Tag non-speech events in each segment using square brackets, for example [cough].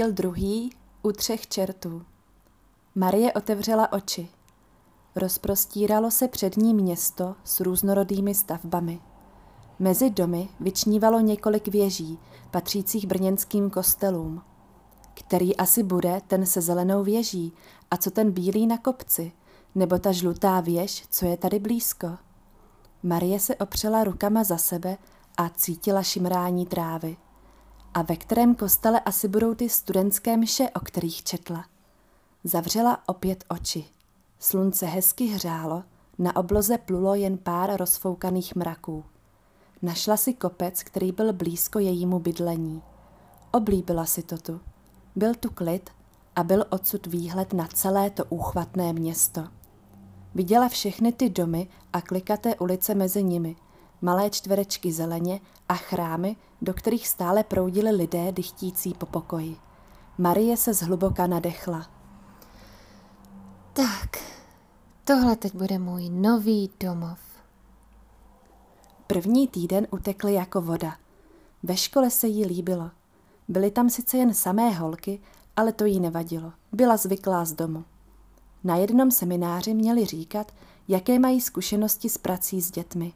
Díl druhý u třech čertů. Marie otevřela oči. Rozprostíralo se před ní město s různorodými stavbami. Mezi domy vyčnívalo několik věží, patřících brněnským kostelům. Který asi bude ten se zelenou věží a co ten bílý na kopci, nebo ta žlutá věž, co je tady blízko? Marie se opřela rukama za sebe a cítila šimrání trávy a ve kterém kostele asi budou ty studentské mše, o kterých četla. Zavřela opět oči. Slunce hezky hřálo, na obloze plulo jen pár rozfoukaných mraků. Našla si kopec, který byl blízko jejímu bydlení. Oblíbila si to tu. Byl tu klid a byl odsud výhled na celé to úchvatné město. Viděla všechny ty domy a klikaté ulice mezi nimi, malé čtverečky zeleně a chrámy, do kterých stále proudili lidé dychtící po pokoji. Marie se zhluboka nadechla. Tak, tohle teď bude můj nový domov. První týden utekl jako voda. Ve škole se jí líbilo. Byly tam sice jen samé holky, ale to jí nevadilo. Byla zvyklá z domu. Na jednom semináři měli říkat, jaké mají zkušenosti s prací s dětmi.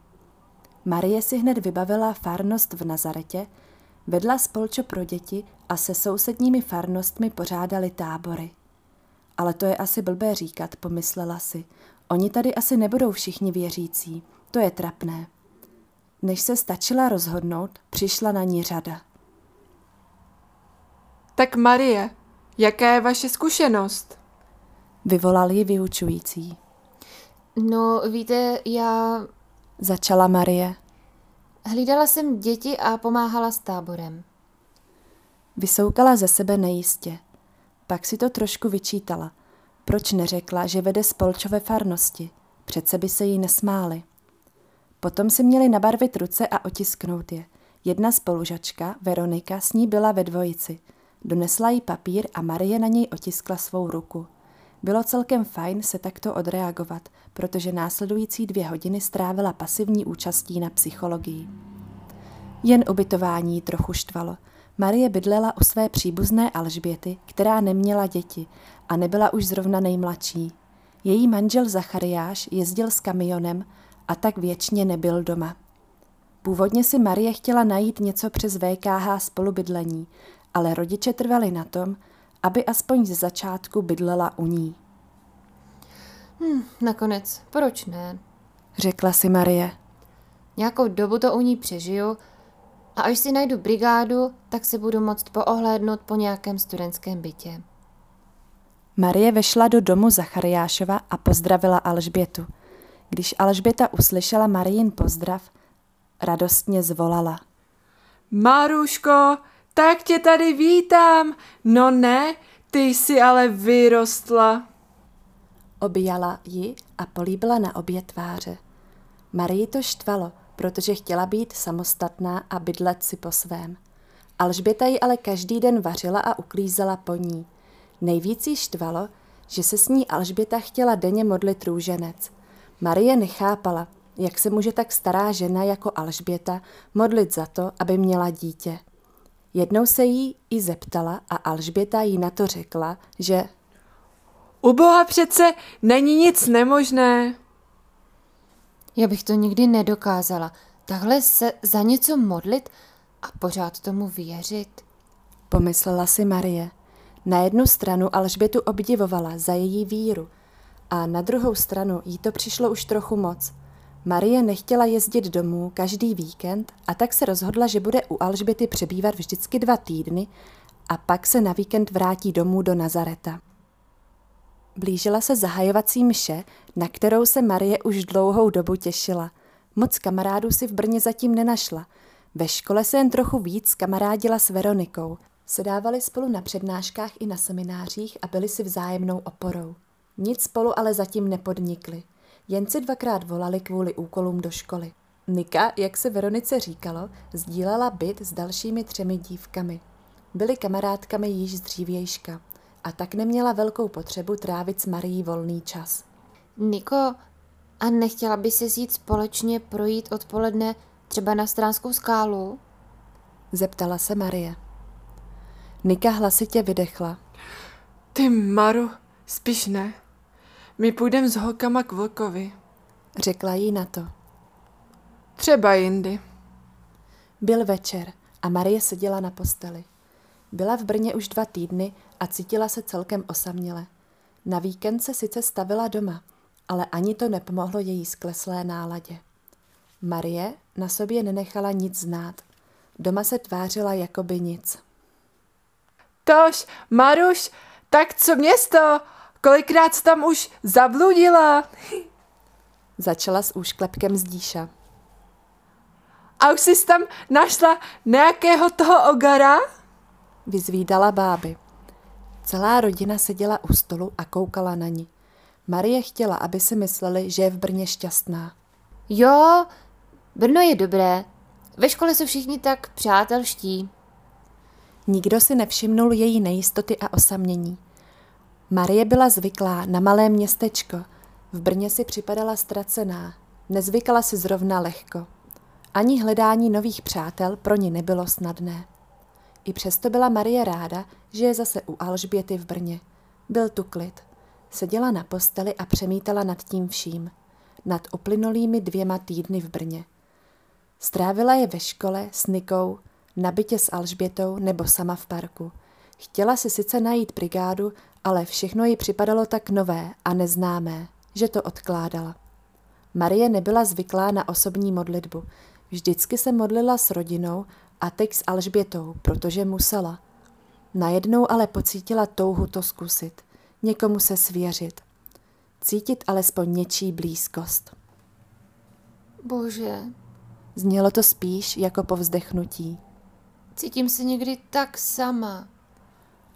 Marie si hned vybavila farnost v Nazaretě, vedla spolčo pro děti a se sousedními farnostmi pořádali tábory. Ale to je asi blbé říkat, pomyslela si. Oni tady asi nebudou všichni věřící. To je trapné. Než se stačila rozhodnout, přišla na ní řada. Tak Marie, jaká je vaše zkušenost? Vyvolal ji vyučující. No, víte, já Začala Marie. hlídala jsem děti a pomáhala s táborem. Vysoukala ze sebe nejistě. Pak si to trošku vyčítala. Proč neřekla, že vede spolčové farnosti? Přece by se jí nesmáli. Potom si měli nabarvit ruce a otisknout je. Jedna spolužačka, Veronika, s ní byla ve dvojici. Donesla jí papír a Marie na něj otiskla svou ruku. Bylo celkem fajn se takto odreagovat, protože následující dvě hodiny strávila pasivní účastí na psychologii. Jen ubytování trochu štvalo. Marie bydlela u své příbuzné Alžběty, která neměla děti a nebyla už zrovna nejmladší. Její manžel Zachariáš jezdil s kamionem a tak věčně nebyl doma. Původně si Marie chtěla najít něco přes VKH spolubydlení, ale rodiče trvali na tom, aby aspoň ze začátku bydlela u ní. Hm, nakonec, proč ne? Řekla si Marie. Nějakou dobu to u ní přežiju a až si najdu brigádu, tak se budu moct poohlédnout po nějakém studentském bytě. Marie vešla do domu Zachariášova a pozdravila Alžbětu. Když Alžběta uslyšela Marijin pozdrav, radostně zvolala. Maruško, tak tě tady vítám. No ne, ty jsi ale vyrostla. Objala ji a políbila na obě tváře. Marii to štvalo, protože chtěla být samostatná a bydlet si po svém. Alžběta ji ale každý den vařila a uklízela po ní. Nejvíc jí štvalo, že se s ní Alžběta chtěla denně modlit růženec. Marie nechápala, jak se může tak stará žena jako Alžběta modlit za to, aby měla dítě. Jednou se jí i zeptala a Alžběta jí na to řekla, že U Boha přece není nic nemožné. Já bych to nikdy nedokázala. Takhle se za něco modlit a pořád tomu věřit. pomyslela si Marie. Na jednu stranu Alžbětu obdivovala za její víru a na druhou stranu jí to přišlo už trochu moc. Marie nechtěla jezdit domů každý víkend a tak se rozhodla, že bude u Alžběty přebývat vždycky dva týdny a pak se na víkend vrátí domů do Nazareta. Blížila se zahajovací mše, na kterou se Marie už dlouhou dobu těšila. Moc kamarádů si v Brně zatím nenašla. Ve škole se jen trochu víc kamarádila s Veronikou. Sedávali spolu na přednáškách i na seminářích a byli si vzájemnou oporou. Nic spolu ale zatím nepodnikli. Jen si dvakrát volali kvůli úkolům do školy. Nika, jak se Veronice říkalo, sdílela byt s dalšími třemi dívkami. Byly kamarádkami již z dřívějška a tak neměla velkou potřebu trávit s Marií volný čas. Niko, a nechtěla by se jít společně projít odpoledne třeba na stránskou skálu? Zeptala se Marie. Nika hlasitě vydechla. Ty Maru, spíš ne. My půjdeme s holkama k vlkovi. Řekla jí na to. Třeba jindy. Byl večer a Marie seděla na posteli. Byla v Brně už dva týdny a cítila se celkem osaměle. Na víkend se sice stavila doma, ale ani to nepomohlo její skleslé náladě. Marie na sobě nenechala nic znát. Doma se tvářila jako by nic. Tož, Maruš, tak co město? Kolikrát tam už zabludila? [laughs] Začala s úšklepkem zdíša. A už jsi tam našla nějakého toho ogara? Vyzvídala báby. Celá rodina seděla u stolu a koukala na ní. Marie chtěla, aby si mysleli, že je v Brně šťastná. Jo, Brno je dobré. Ve škole jsou všichni tak přátelští. Nikdo si nevšimnul její nejistoty a osamění. Marie byla zvyklá na malé městečko. V Brně si připadala ztracená. Nezvykala si zrovna lehko. Ani hledání nových přátel pro ní nebylo snadné. I přesto byla Marie ráda, že je zase u Alžběty v Brně. Byl tu klid. Seděla na posteli a přemítala nad tím vším. Nad uplynulými dvěma týdny v Brně. Strávila je ve škole s Nikou, na bytě s Alžbětou nebo sama v parku. Chtěla si sice najít brigádu, ale všechno jí připadalo tak nové a neznámé, že to odkládala. Marie nebyla zvyklá na osobní modlitbu. Vždycky se modlila s rodinou a teď s Alžbětou, protože musela. Najednou ale pocítila touhu to zkusit, někomu se svěřit. Cítit alespoň něčí blízkost. Bože, Znělo to spíš jako povzdechnutí. cítím se někdy tak sama.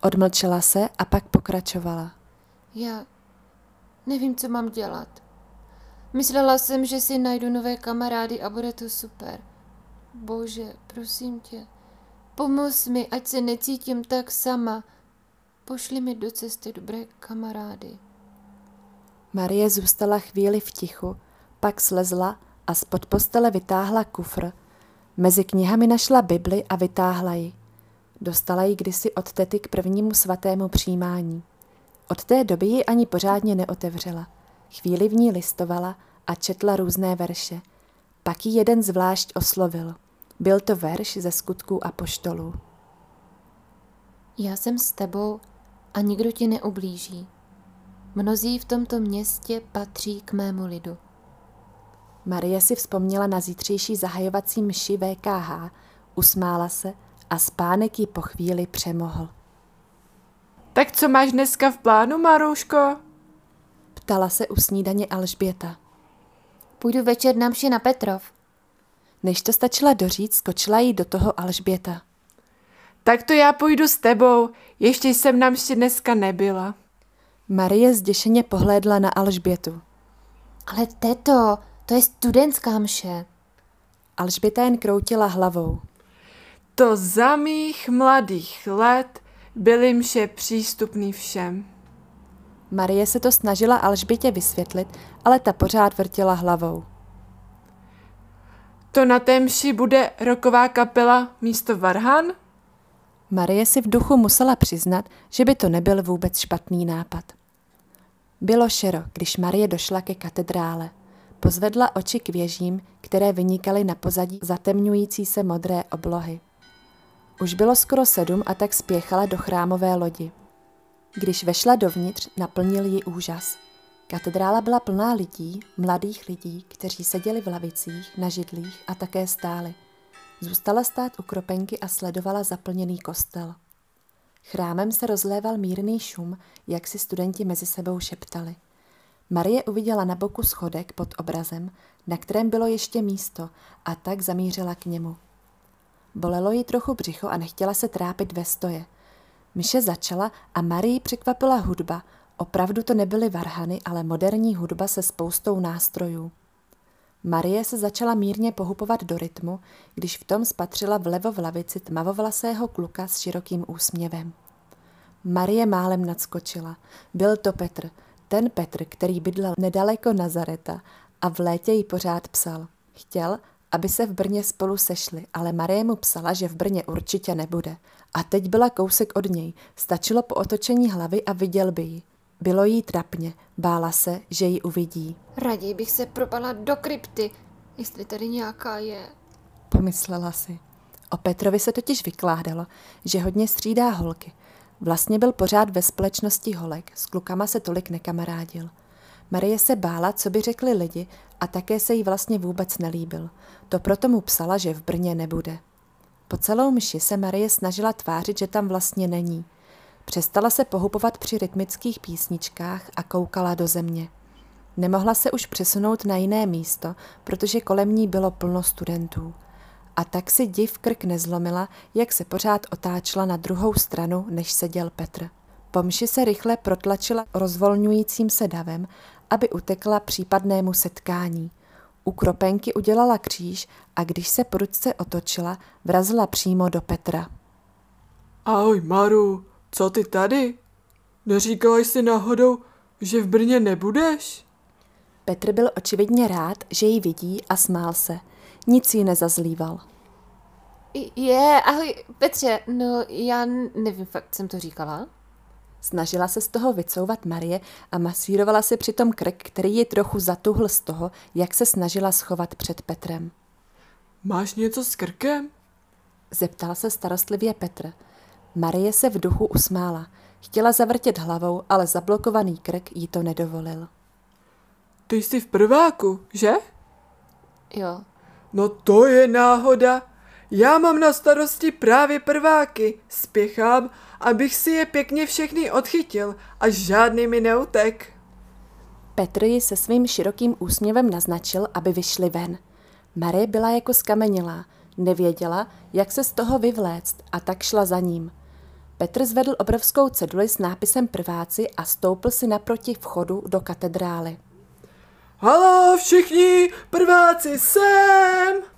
Odmlčela se a pak pokračovala. Já nevím, co mám dělat. Myslela jsem, že si najdu nové kamarády a bude to super. Bože, prosím tě, pomoz mi, ať se necítím tak sama. Pošli mi do cesty dobré kamarády. Marie zůstala chvíli v tichu, pak slezla a spod postele vytáhla kufr. Mezi knihami našla Bibli a vytáhla ji. Dostala ji kdysi od tety k prvnímu svatému přijímání. Od té doby ji ani pořádně neotevřela. Chvíli v ní listovala a četla různé verše. Pak ji jeden zvlášť oslovil. Byl to verš ze skutků a poštolů. Já jsem s tebou a nikdo ti neublíží. Mnozí v tomto městě patří k mému lidu. Marie si vzpomněla na zítřejší zahajovací mši VKH, usmála se a spánek ji po chvíli přemohl. Tak co máš dneska v plánu, Maruško? Ptala se u snídaně Alžběta. Půjdu večer na mši na Petrov. Než to stačila doříct, skočila jí do toho Alžběta. Tak to já půjdu s tebou, ještě jsem nám ještě dneska nebyla. Marie zděšeně pohlédla na Alžbětu. Ale teto, to je studentská mše. Alžběta jen kroutila hlavou. To za mých mladých let byly mše přístupný všem. Marie se to snažila Alžbětě vysvětlit, ale ta pořád vrtila hlavou. To na té mši bude roková kapela místo Varhan? Marie si v duchu musela přiznat, že by to nebyl vůbec špatný nápad. Bylo šero, když Marie došla ke katedrále. Pozvedla oči k věžím, které vynikaly na pozadí zatemňující se modré oblohy. Už bylo skoro sedm a tak spěchala do chrámové lodi. Když vešla dovnitř, naplnil ji úžas. Katedrála byla plná lidí, mladých lidí, kteří seděli v lavicích, na židlích a také stáli. Zůstala stát u kropenky a sledovala zaplněný kostel. Chrámem se rozléval mírný šum, jak si studenti mezi sebou šeptali. Marie uviděla na boku schodek pod obrazem, na kterém bylo ještě místo, a tak zamířila k němu. Bolelo jí trochu břicho a nechtěla se trápit ve stoje. Myše začala a Marii překvapila hudba. Opravdu to nebyly varhany, ale moderní hudba se spoustou nástrojů. Marie se začala mírně pohupovat do rytmu, když v tom spatřila vlevo v lavici tmavovlasého kluka s širokým úsměvem. Marie málem nadskočila. Byl to Petr, ten Petr, který bydlel nedaleko Nazareta a v létě jí pořád psal. Chtěl, aby se v Brně spolu sešli, ale Marie mu psala, že v Brně určitě nebude. A teď byla kousek od něj, stačilo po otočení hlavy a viděl by ji. Bylo jí trapně, bála se, že ji uvidí. Raději bych se propala do krypty, jestli tady nějaká je. Pomyslela si. O Petrovi se totiž vykládalo, že hodně střídá holky. Vlastně byl pořád ve společnosti holek, s klukama se tolik nekamarádil. Marie se bála, co by řekli lidi a také se jí vlastně vůbec nelíbil. To proto mu psala, že v Brně nebude. Po celou mši se Marie snažila tvářit, že tam vlastně není. Přestala se pohupovat při rytmických písničkách a koukala do země. Nemohla se už přesunout na jiné místo, protože kolem ní bylo plno studentů. A tak si div krk nezlomila, jak se pořád otáčela na druhou stranu, než seděl Petr. Po mši se rychle protlačila rozvolňujícím se davem, aby utekla případnému setkání. U kropenky udělala kříž a když se prudce otočila, vrazila přímo do Petra. Ahoj, Maru, co ty tady? Neříkala jsi náhodou, že v Brně nebudeš? Petr byl očividně rád, že ji vidí a smál se. Nic jí nezazlíval. Je, ahoj, Petře, no já nevím, fakt jsem to říkala. Snažila se z toho vycouvat Marie a masírovala si přitom krk, který ji trochu zatuhl z toho, jak se snažila schovat před Petrem. Máš něco s krkem? Zeptal se starostlivě Petr. Marie se v duchu usmála. Chtěla zavrtět hlavou, ale zablokovaný krk jí to nedovolil. Ty jsi v prváku, že? Jo. No to je náhoda. Já mám na starosti právě prváky. Spěchám, abych si je pěkně všechny odchytil a žádný mi neutek. Petr ji se svým širokým úsměvem naznačil, aby vyšli ven. Marie byla jako skamenilá, nevěděla, jak se z toho vyvléct a tak šla za ním. Petr zvedl obrovskou ceduli s nápisem prváci a stoupil si naproti vchodu do katedrály. Halo všichni, prváci sem!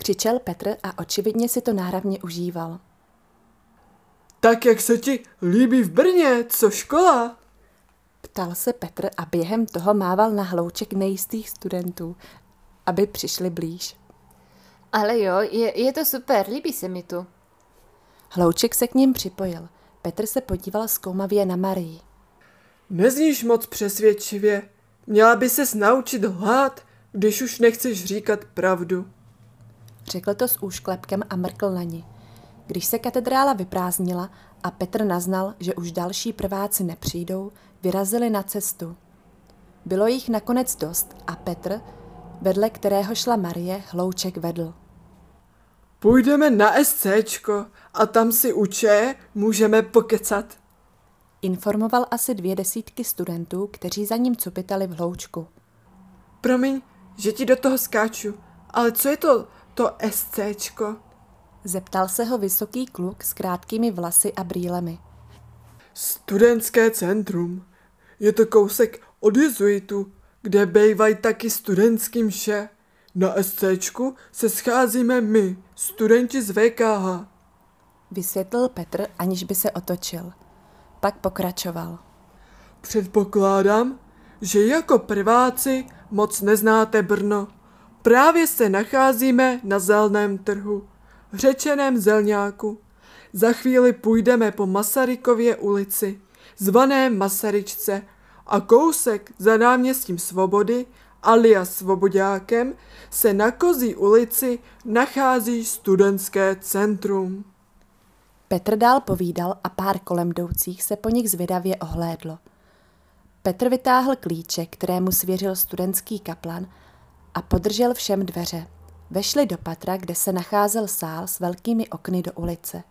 Křičel Petr a očividně si to náravně užíval. Tak jak se ti líbí v Brně, co škola? Ptal se Petr a během toho mával na hlouček nejistých studentů, aby přišli blíž. Ale jo, je, je to super, líbí se mi tu. Hlouček se k ním připojil. Petr se podíval zkoumavě na Marii. Nezníš moc přesvědčivě. Měla by ses naučit lhát, když už nechceš říkat pravdu. Řekl to s úšklepkem a mrkl na ní. Když se katedrála vyprázdnila a Petr naznal, že už další prváci nepřijdou, vyrazili na cestu. Bylo jich nakonec dost a Petr, vedle kterého šla Marie, hlouček vedl. Půjdeme na SCčko a tam si uče můžeme pokecat. Informoval asi dvě desítky studentů, kteří za ním cupitali v hloučku. Promiň, že ti do toho skáču, ale co je to, to SCčko? Zeptal se ho vysoký kluk s krátkými vlasy a brýlemi. Studentské centrum. Je to kousek od jezuitu, kde bejvají taky studentský mše. Na SCčku se scházíme my, studenti z VKH. Vysvětlil Petr, aniž by se otočil. Pak pokračoval. Předpokládám, že jako prváci moc neznáte Brno. Právě se nacházíme na zelném trhu, řečeném zelňáku. Za chvíli půjdeme po Masarykově ulici, zvané Masaryčce, a kousek za náměstím Svobody, alias Svobodákem, se na Kozí ulici nachází studentské centrum. Petr dál povídal a pár kolem jdoucích se po nich zvědavě ohlédlo. Petr vytáhl klíče, kterému svěřil studentský kaplan a podržel všem dveře. Vešli do patra, kde se nacházel sál s velkými okny do ulice.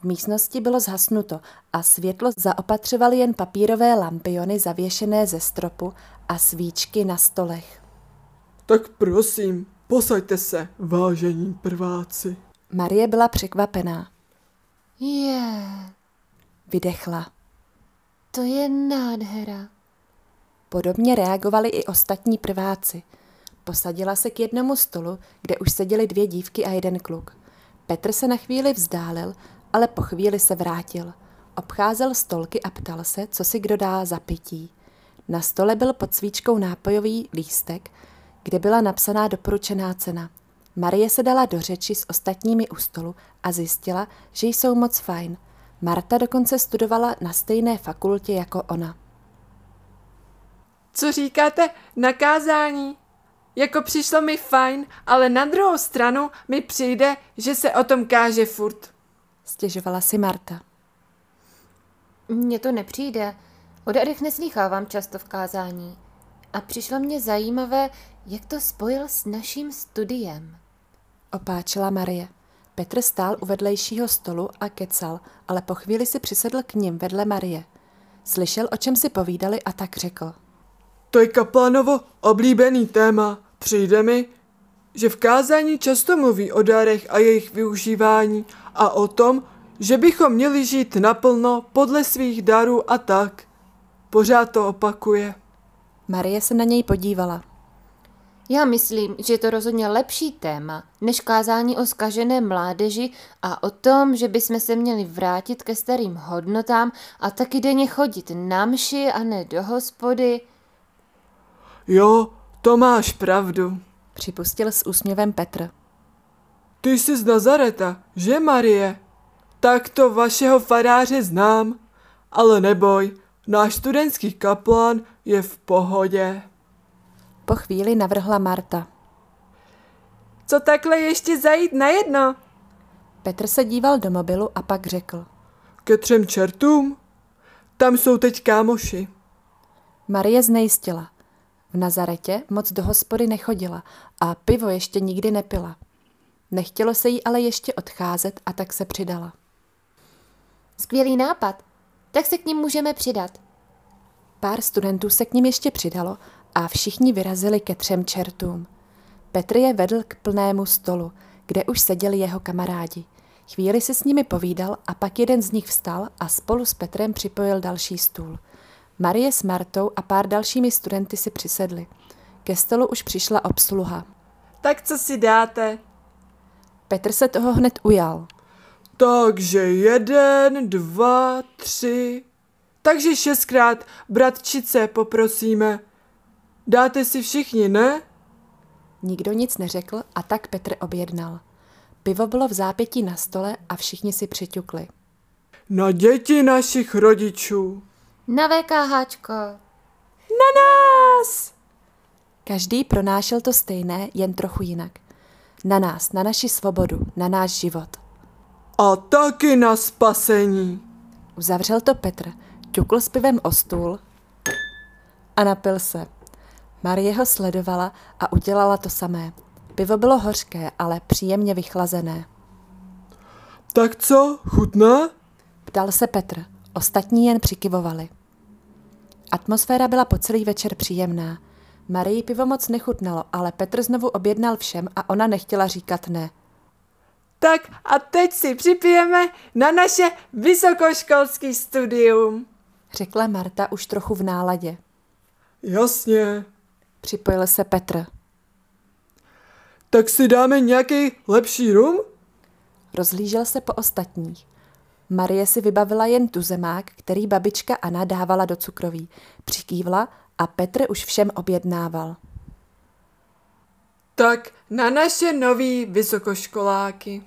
V místnosti bylo zhasnuto a světlo zaopatřovaly jen papírové lampiony zavěšené ze stropu a svíčky na stolech. Tak prosím, posaďte se, vážení prváci. Marie byla překvapená. Je, Vydechla. to je nádhera. Podobně reagovali i ostatní prváci. Posadila se k jednomu stolu, kde už seděly dvě dívky a jeden kluk. Petr se na chvíli vzdálil, ale po chvíli se vrátil. Obcházel stolky a ptal se, co si kdo dá za pití. Na stole byl pod svíčkou nápojový lístek, kde byla napsaná doporučená cena. Marie se dala do řeči s ostatními u stolu a zjistila, že jsou moc fajn. Marta dokonce studovala na stejné fakultě jako ona. Co říkáte na kázání? Jako přišlo mi fajn, ale na druhou stranu mi přijde, že se o tom káže furt. Stěžovala si Marta. Mně to nepřijde. O darech neslýchávám často v kázání. A přišlo mě zajímavé, jak to spojil s naším studiem. Opáčila Marie. Petr stál u vedlejšího stolu a kecal, ale po chvíli si přisedl k ním vedle Marie. Slyšel, o čem si povídali a tak řekl. To je Kaplánovo oblíbený téma. Přijde mi, že v kázání často mluví o darech a jejich využívání a o tom, že bychom měli žít naplno podle svých darů a tak. Pořád to opakuje. Marie se na něj podívala. Já myslím, že je to rozhodně lepší téma, než kázání o skažené mládeži a o tom, že bychom se měli vrátit ke starým hodnotám a taky denně chodit na mši a ne do hospody. Jo, to máš pravdu. Připustil s úsměvem Petr. Ty jsi z Nazareta, že Marie? Tak to vašeho faráře znám. Ale neboj, náš studentský kaplán je v pohodě. Po chvíli navrhla Marta. Co takhle ještě zajít na jedno? Petr se díval do mobilu a pak řekl. Ke třem čertům? Tam jsou teď kámoši. Marie znejistila. V Nazaretě moc do hospody nechodila a pivo ještě nikdy nepila. Nechtělo se jí ale ještě odcházet a tak se přidala. Skvělý nápad. Tak se k ním můžeme přidat. Pár studentů se k ním ještě přidalo a všichni vyrazili ke třem čertům. Petr je vedl k plnému stolu, kde už seděli jeho kamarádi. Chvíli si s nimi povídal a pak jeden z nich vstal a spolu s Petrem připojil další stůl. Marie s Martou a pár dalšími studenty si přisedli. Ke stolu už přišla obsluha. Tak co si dáte? Petr se toho hned ujal. Takže jeden, dva, tři. Takže šestkrát, bratčice, poprosíme. Dáte si všichni, ne? Nikdo nic neřekl a tak Petr objednal. Pivo bylo v zápětí na stole a všichni si přiťukli. Na děti našich rodičů. Na VKHčko. Na nás! Každý pronášel to stejné, jen trochu jinak. Na nás, na naši svobodu, na náš život. A taky na spasení. Uzavřel to Petr, ťukl s pivem o stůl a napil se. Marie ho sledovala a udělala to samé. Pivo bylo hořké, ale příjemně vychlazené. Tak co, chutná? Ptal se Petr. Ostatní jen přikivovali. Atmosféra byla po celý večer příjemná. Marii pivo moc nechutnalo, ale Petr znovu objednal všem a ona nechtěla říkat ne. Tak a teď si připijeme na naše vysokoškolský studium. Řekla Marta už trochu v náladě. Jasně. Připojil se Petr. Tak si dáme nějaký lepší rum? Rozhlížel se po ostatních. Marie si vybavila jen tuzemák, který babička Anna dávala do cukroví. Přikývla a Petr už všem objednával. Tak na naše nový vysokoškoláky.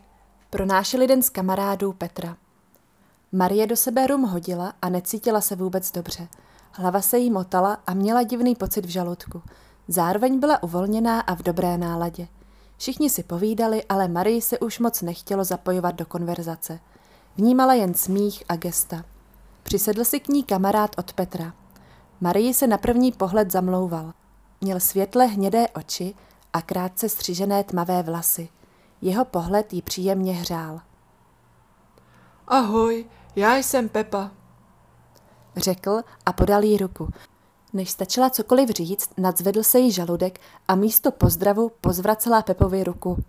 Pronášel jeden z kamarádů Petra. Marie do sebe rum hodila a necítila se vůbec dobře. Hlava se jí motala a měla divný pocit v žaludku. Zároveň byla uvolněná a v dobré náladě. Všichni si povídali, ale Marii se už moc nechtělo zapojovat do konverzace. Vnímala jen smích a gesta. Přisedl si k ní kamarád od Petra. Marii se na první pohled zamlouval. Měl světle hnědé oči a krátce střižené tmavé vlasy. Jeho pohled jí příjemně hřál. Ahoj, já jsem Pepa. Řekl a podal jí ruku. Než stačila cokoliv říct, nadzvedl se jí žaludek a místo pozdravu pozvracela Pepovi ruku.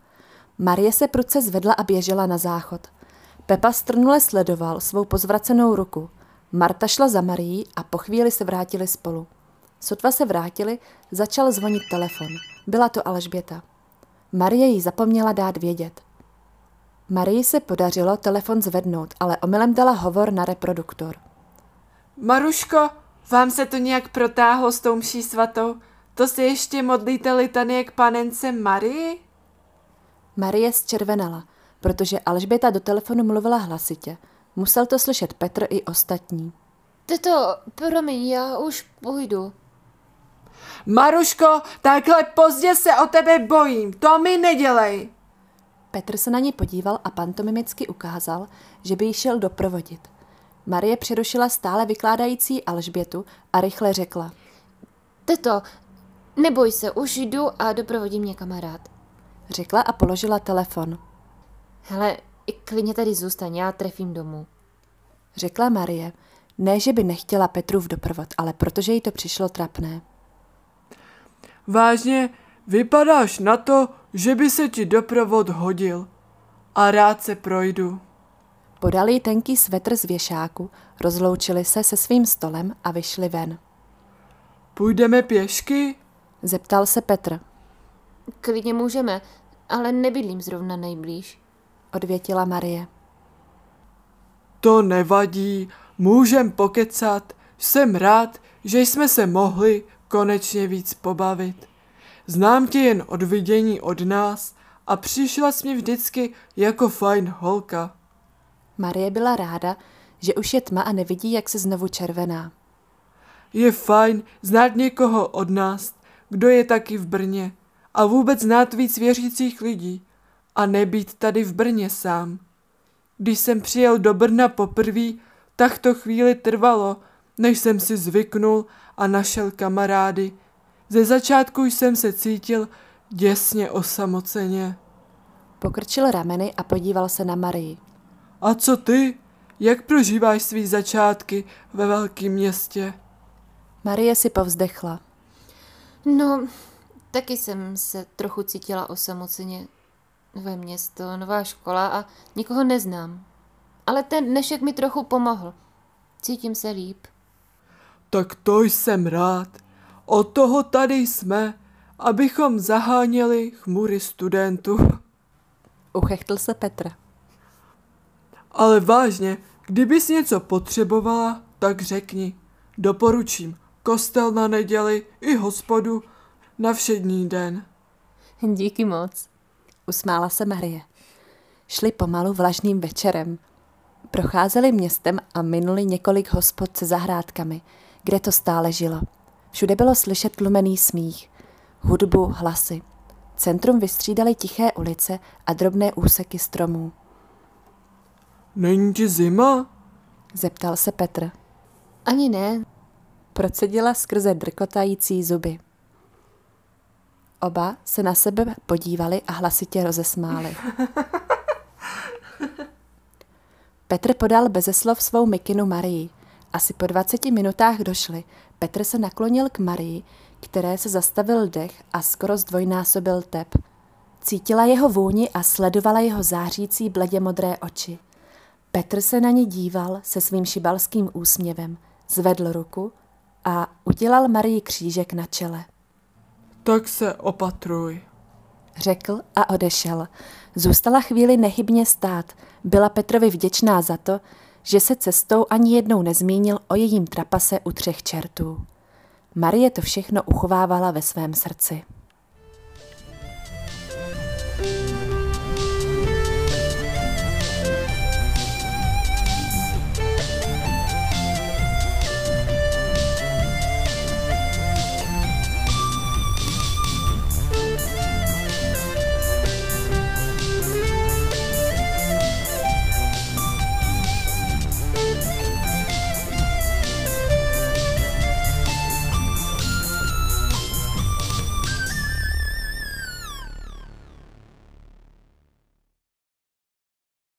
Marie se pruce zvedla a běžela na záchod. Pepa strnule sledoval svou pozvracenou ruku. Marta šla za Marií a po chvíli se vrátili spolu. Sotva se vrátili, začal zvonit telefon. Byla to Alžběta. Marie jí zapomněla dát vědět. Marii se podařilo telefon zvednout, ale omylem dala hovor na reproduktor. Maruško, vám se to nějak protáhlo s tou mší svatou? To se ještě modlíte litanie k panence Marii? Marie zčervenala, protože Alžběta do telefonu mluvila hlasitě. Musel to slyšet Petr i ostatní. Teto, promiň, já už půjdu. Maruško, takhle pozdě se o tebe bojím, to mi nedělej. Petr se na ní podíval a pantomimicky ukázal, že by ji šel doprovodit. Marie přerušila stále vykládající Alžbětu a rychle řekla. Teto, neboj se, už jdu a doprovodí mě kamarád. Řekla a položila telefon. Hele, i klidně tady zůstaň, já trefím domů. Řekla Marie. Ne, že by nechtěla Petrův doprovod, ale protože jí to přišlo trapné. Vážně, vypadáš na to, že by se ti doprovod hodil. A rád se projdu. Podali jí tenký svetr z věšáku, rozloučili se se svým stolem a vyšli ven. Půjdeme pěšky? Zeptal se Petr. Klidně můžeme, ale nebydlím zrovna nejblíž. Odvětila Marie. To nevadí, můžem pokecat. Jsem rád, že jsme se mohli konečně víc pobavit. Znám tě jen od vidění od nás a přišla jsi mi vždycky jako fajn holka. Marie byla ráda, že už je tma a nevidí, jak se znovu červená. Je fajn znát někoho od nás, kdo je taky v Brně a vůbec znát víc věřících lidí a nebýt tady v Brně sám. Když jsem přijel do Brna poprvé, tak to chvíli trvalo, než jsem si zvyknul a našel kamarády. Ze začátku jsem se cítil děsně osamoceně. Pokrčil rameny a podíval se na Marii. A co ty? Jak prožíváš svý začátky ve velkém městě? Marie si povzdechla. No, taky jsem se trochu cítila osamoceně. Nové město, nová škola a nikoho neznám. Ale ten dnešek mi trochu pomohl. Cítím se líp. Tak to jsem rád. O toho tady jsme, abychom zaháněli chmury studentů. Uchechtl se Petr. Ale vážně, kdybys něco potřebovala, tak řekni. Doporučím kostel na neděli i hospodu na všední den. Díky moc. Usmála se Marie. Šli pomalu vlažným večerem. Procházeli městem a minuli několik hospod se zahrádkami, kde to stále žilo. Všude bylo slyšet tlumený smích, hudbu, hlasy. Centrum vystřídali tiché ulice a drobné úseky stromů. Není ti zima? Zeptal se Petr. Ani ne. Procedila skrze drkotající zuby. Oba se na sebe podívali a hlasitě rozesmáli. [laughs] Petr podal beze slov svou mikinu Marii. Asi po 20 minutách došli. Petr se naklonil k Marii, které se zastavil dech a skoro zdvojnásobil tep. Cítila jeho vůni a sledovala jeho zářící bledě modré oči. Petr se na ně díval se svým šibalským úsměvem, zvedl ruku a udělal Marii křížek na čele. Tak se opatruj. Řekl a odešel. Zůstala chvíli nehybně stát. Byla Petrovi vděčná za to, že se cestou ani jednou nezmínil o jejím trapase u třech čertů. Marie to všechno uchovávala ve svém srdci.